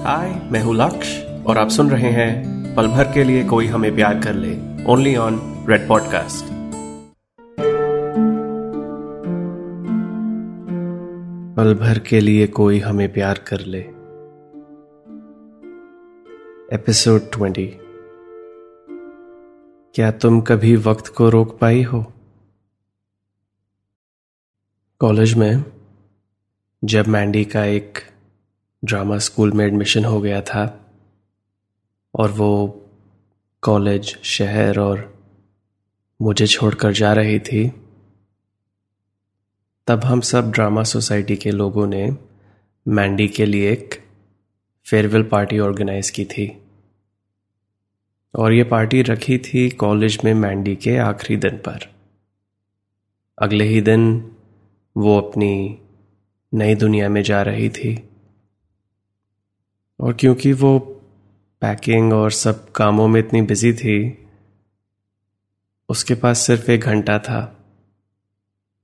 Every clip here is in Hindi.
हाय मैं हूँ लक्ष्य और आप सुन रहे हैं पल भर के लिए कोई हमें प्यार कर ले ओनली ऑन रेड पॉडकास्ट पल भर के लिए कोई हमें प्यार कर ले। एपिसोड ट्वेंटी क्या तुम कभी वक्त को रोक पाई हो? कॉलेज में, जब मैंडी का एक ड्रामा स्कूल में एडमिशन हो गया था और वो कॉलेज, शहर और मुझे छोड़कर जा रही थी। तब हम सब ड्रामा सोसाइटी के लोगों ने मैंडी के लिए एक फेयरवेल पार्टी ऑर्गेनाइज की थी। और ये पार्टी रखी थी कॉलेज में मैंडी के आखिरी दिन पर। अगले ही दिन वो अपनी नई दुनिया में जा रही थी। और क्योंकि वो पैकिंग और सब कामों में इतनी बिज़ी थी, उसके पास सिर्फ़ एक घंटा था।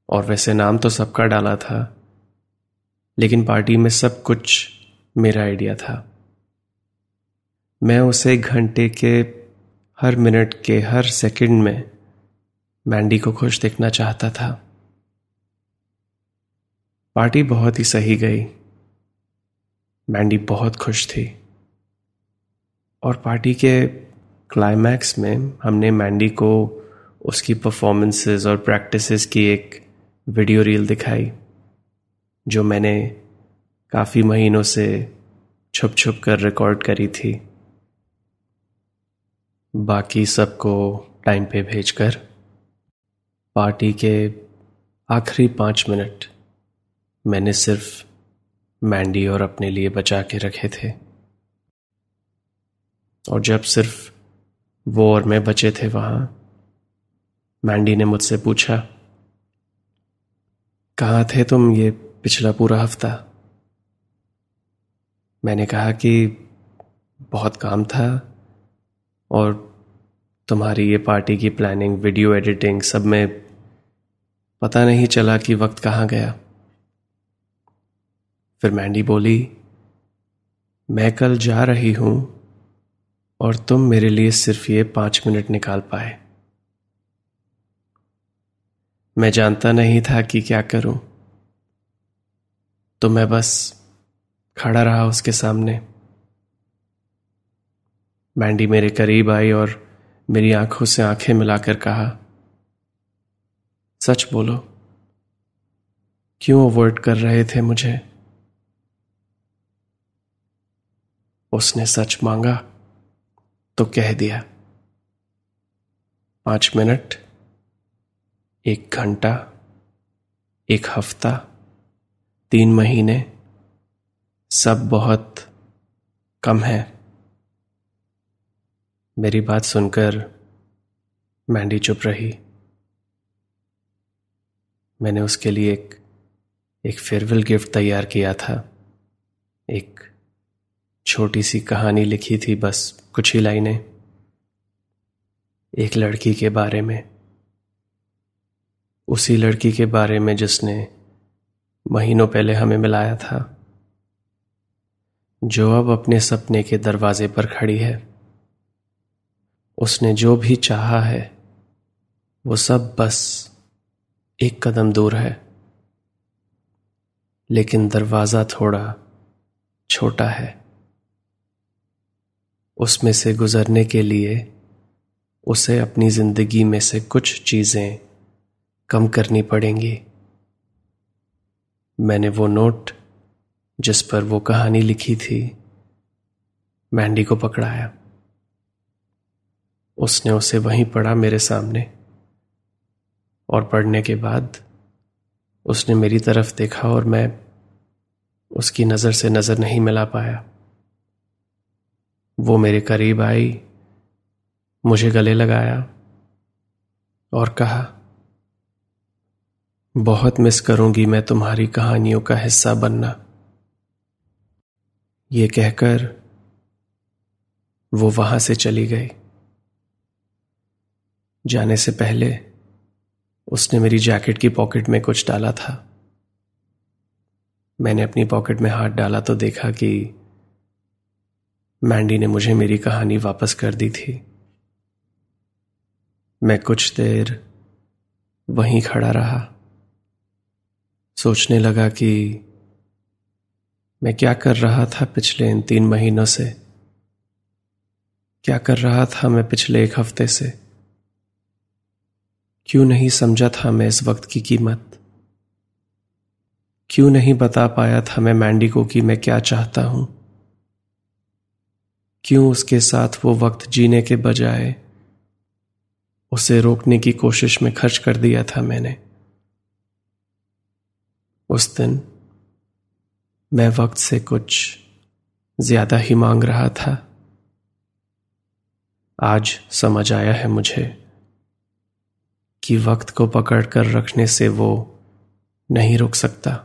और वैसे नाम तो सबका डाला था, लेकिन पार्टी में सब कुछ मेरा आइडिया था। मैं उसे घंटे के हर मिनट के हर सेकंड में मैंडी को खुश देखना चाहता था। पार्टी बहुत ही सही गई। मैंडी बहुत खुश थी। और पार्टी के क्लाइमैक्स में हमने मैंडी को उसकी परफॉर्मेंसेस और प्रैक्टिसेस की एक वीडियो रील दिखाई, जो मैंने काफ़ी महीनों से छुप छुप कर रिकॉर्ड करी थी। बाकी सबको टाइम पे भेजकर पार्टी के आखिरी पाँच मिनट मैंने सिर्फ़ मैंडी और अपने लिए बचा के रखे थे। और जब सिर्फ़ वो और मैं बचे थे वहाँ, मैंडी ने मुझसे पूछा, कहाँ थे तुम ये पिछला पूरा हफ़्ता? मैंने कहा कि, बहुत काम था और तुम्हारी ये पार्टी की प्लानिंग, वीडियो एडिटिंग सब में पता नहीं चला कि वक्त कहाँ गया। फिर मैंडी बोली, मैं कल जा रही हूँ और तुम मेरे लिए सिर्फ़ ये पाँच मिनट निकाल पाए। मैं जानता नहीं था कि क्या करूँ। तो मैं बस खड़ा रहा उसके सामने। मैंडी मेरे करीब आई और मेरी आँखों से आँखें मिलाकर कहा, सच बोलो, क्यों अवॉइड कर रहे थे मुझे? उसने सच मांगा तो कह दिया, पाँच मिनट, एक घंटा, एक हफ़्ता, तीन महीने, सब बहुत कम है। मेरी बात सुनकर मैंडी चुप रही। मैंने उसके लिए एक एक फेयरवेल गिफ्ट तैयार किया था, एक छोटी सी कहानी लिखी थी बस, कुछ ही लाइनें। एक लड़की के बारे में। उसी लड़की के बारे में जिसने महीनों पहले हमें मिलाया था। जो अब अपने सपने के दरवाजे पर खड़ी है। उसने जो भी चाहा है, वो सब बस एक कदम दूर है। लेकिन दरवाज़ा थोड़ा छोटा है। उसमें से गुजरने के लिए उसे अपनी ज़िंदगी में से कुछ चीज़ें कम करनी पड़ेंगी। मैंने वो नोट जिस पर वो कहानी लिखी थी, मैंडी को पकड़ाया। उसने उसे वहीं पढ़ा मेरे सामने और पढ़ने के बाद उसने मेरी तरफ़ देखा और मैं उसकी नज़र से नज़र नहीं मिला पाया। वो मेरे करीब आई, मुझे गले लगाया और कहा, बहुत मिस करूँगी मैं तुम्हारी कहानियों का हिस्सा बनना। ये कहकर वो वहाँ से चली गई। जाने से पहले उसने मेरी जैकेट की पॉकेट में कुछ डाला था। मैंने अपनी पॉकेट में हाथ डाला तो देखा कि मैंडी ने मुझे मेरी कहानी वापस कर दी थी। मैं कुछ देर वहीं खड़ा रहा। सोचने लगा कि मैं क्या कर रहा था पिछले इन तीन महीनों से। क्या कर रहा था मैं पिछले एक हफ़्ते से। क्यों नहीं समझा था मैं इस वक्त की कीमत? क्यों नहीं बता पाया था मैं मैंडी को कि मैं क्या चाहता हूँ? क्यों उसके साथ वो वक्त जीने के बजाय उसे रोकने की कोशिश में खर्च कर दिया था मैंने। उस दिन मैं वक्त से कुछ ज़्यादा ही मांग रहा था। आज समझ आया है मुझे कि वक्त को पकड़कर रखने से वो नहीं रुक सकता।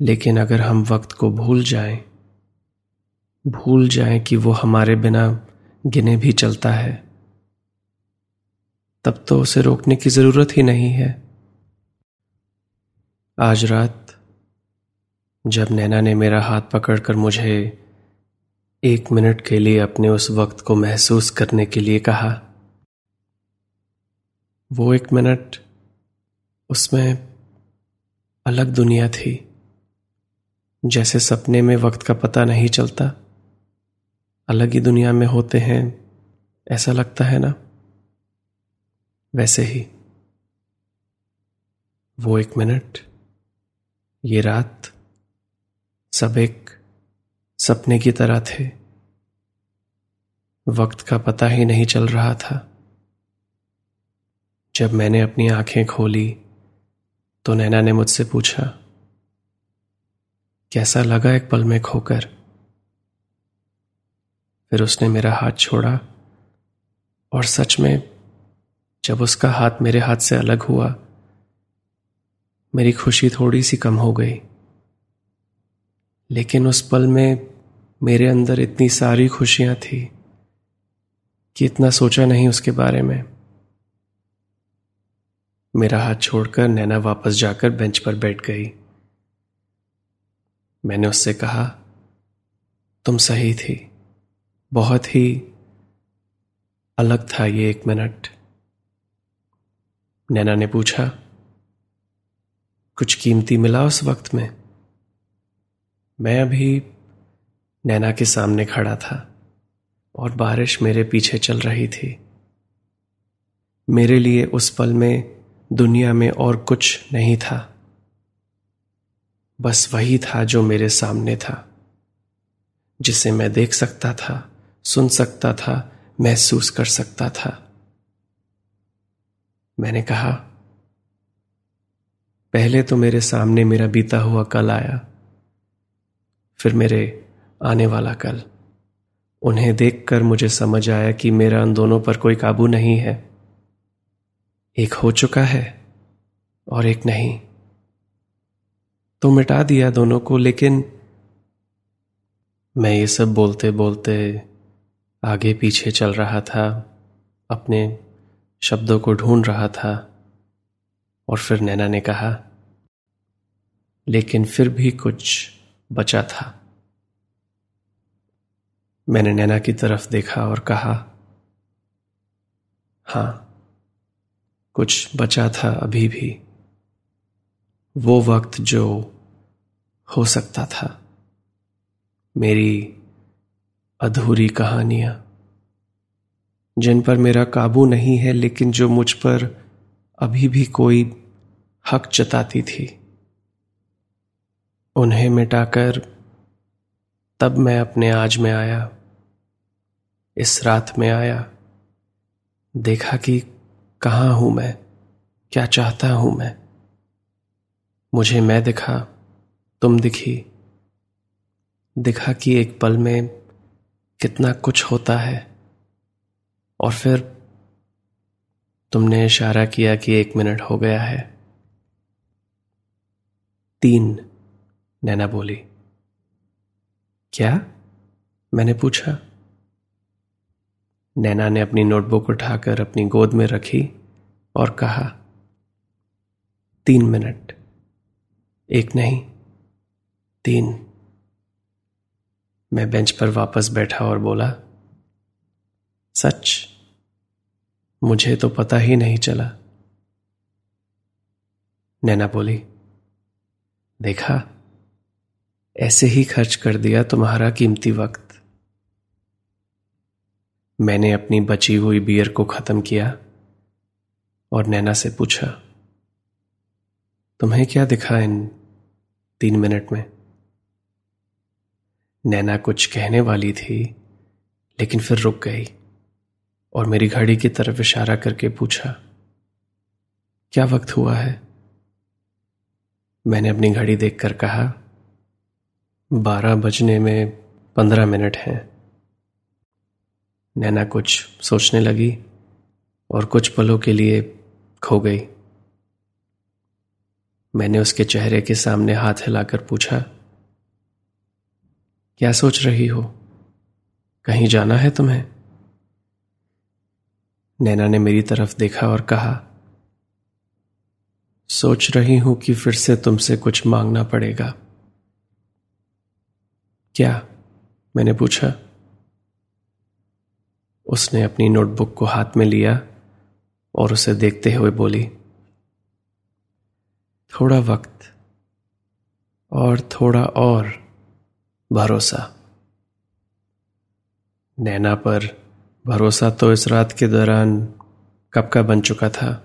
लेकिन अगर हम वक्त को भूल जाएँ, भूल जाएँ कि वो हमारे बिना गिने भी चलता है। तब तो उसे रोकने की ज़रूरत ही नहीं है। आज रात, जब नैना ने मेरा हाथ पकड़कर मुझे एक मिनट के लिए अपने उस वक्त को महसूस करने के लिए कहा, वो एक मिनट उसमें अलग दुनिया थी, जैसे सपने में वक्त का पता नहीं चलता। अलग ही दुनिया में होते हैं, ऐसा लगता है ना? वैसे ही। वो एक मिनट, ये रात सब एक सपने की तरह थे। वक्त का पता ही नहीं चल रहा था। जब मैंने अपनी आँखें खोली तो नैना ने मुझसे पूछा, कैसा लगा एक पल में खोकर? फिर उसने मेरा हाथ छोड़ा और सच में जब उसका हाथ मेरे हाथ से अलग हुआ, मेरी खुशी थोड़ी सी कम हो गई। लेकिन उस पल में मेरे अंदर इतनी सारी खुशियाँ थी कि इतना सोचा नहीं उसके बारे में। मेरा हाथ छोड़कर नैना वापस जाकर बेंच पर बैठ गई। मैंने उससे कहा, तुम सही थी। बहुत ही अलग था ये एक मिनट। नैना ने पूछा, कुछ कीमती मिला उस वक्त में? मैं अभी नैना के सामने खड़ा था और बारिश मेरे पीछे चल रही थी। मेरे लिए उस पल में दुनिया में और कुछ नहीं था। बस वही था जो मेरे सामने था, जिसे मैं देख सकता था। सुन सकता था, महसूस कर सकता था। मैंने कहा, पहले तो मेरे सामने मेरा बीता हुआ कल आया, फिर मेरे आने वाला कल। उन्हें देखकर मुझे समझ आया कि मेरा उन दोनों पर कोई काबू नहीं है। एक हो चुका है और एक नहीं। तो मिटा दिया दोनों को, लेकिन मैं ये सब बोलते बोलते आगे पीछे चल रहा था, अपने शब्दों को ढूंढ रहा था और फिर नैना ने कहा, लेकिन फिर भी कुछ बचा था। मैंने नैना की तरफ़ देखा और कहा, हाँ, कुछ बचा था अभी भी। वो वक्त जो हो सकता था, मेरी अधूरी कहानियाँ। जिन पर मेरा काबू नहीं है, लेकिन जो मुझ पर अभी भी कोई हक जताती थी, उन्हें मिटाकर तब मैं अपने आज में आया, इस रात में आया, देखा कि कहाँ हूँ मैं, क्या चाहता हूँ मैं। मुझे मैं दिखा, तुम दिखी, दिखा कि एक पल में कितना कुछ होता है। और फिर तुमने इशारा किया कि एक मिनट हो गया है। तीन, नैना बोली। क्या? मैंने पूछा। नैना ने अपनी नोटबुक उठाकर अपनी गोद में रखी और कहा, तीन मिनट। एक नहीं, तीन। मैं बेंच पर वापस बैठा और बोला, सच? मुझे तो पता ही नहीं चला। नैना बोली, देखा, ऐसे ही खर्च कर दिया तुम्हारा कीमती वक्त। मैंने अपनी बची हुई बियर को खत्म किया और नैना से पूछा, तुम्हें क्या दिखा इन तीन मिनट में? नैना कुछ कहने वाली थी, लेकिन फिर रुक गई और मेरी घड़ी की तरफ़ इशारा करके पूछा, क्या वक्त हुआ है? मैंने अपनी घड़ी देखकर कहा, बारह बजने में पंद्रह मिनट हैं। नैना कुछ सोचने लगी और कुछ पलों के लिए खो गई। मैंने उसके चेहरे के सामने हाथ हिलाकर पूछा क्या सोच रही हो? कहीं जाना है तुम्हें? नैना ने मेरी तरफ़ देखा और कहा, सोच रही हूँ कि फिर से तुमसे कुछ मांगना पड़ेगा। क्या? मैंने पूछा। उसने अपनी नोटबुक को हाथ में लिया और उसे देखते हुए बोली, थोड़ा वक्त और थोड़ा और। भरोसा। नैना पर भरोसा तो इस रात के दौरान कब का बन चुका था?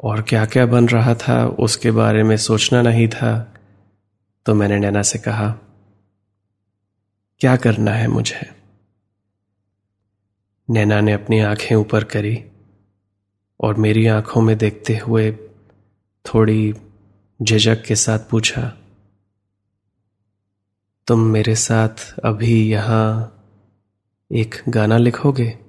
और क्या क्या बन रहा था, उसके बारे में सोचना नहीं था तो मैंने नैना से कहा, क्या करना है मुझे? नैना ने अपनी आँखें ऊपर करी और मेरी आँखों में देखते हुए थोड़ी झिझक के साथ पूछा तुम मेरे साथ अभी यहाँ एक गाना लिखोगे? मेरा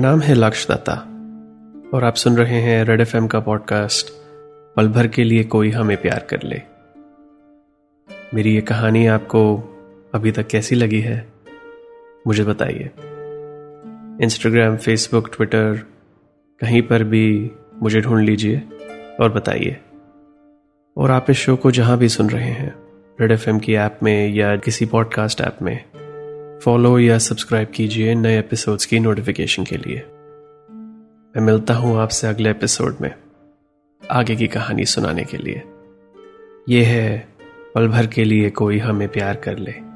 नाम है लक्ष्य दत्ता और आप सुन रहे हैं रेड एफएम का पॉडकास्ट, पल भर के लिए कोई हमें प्यार कर ले। मेरी ये कहानी आपको अभी तक कैसी लगी है, मुझे बताइए। इंस्टाग्राम फेसबुक ट्विटर कहीं पर भी मुझे ढूंढ लीजिए और बताइए। और आप इस शो को जहाँ भी सुन रहे हैं रेड एफएम की ऐप में या किसी पॉडकास्ट ऐप में फॉलो या सब्सक्राइब कीजिए नए एपिसोड्स की नोटिफिकेशन के लिए। मैं मिलता हूँ आपसे अगले एपिसोड में, आगे की कहानी सुनाने के लिए। यह है पल भर के लिए कोई हमें प्यार कर ले।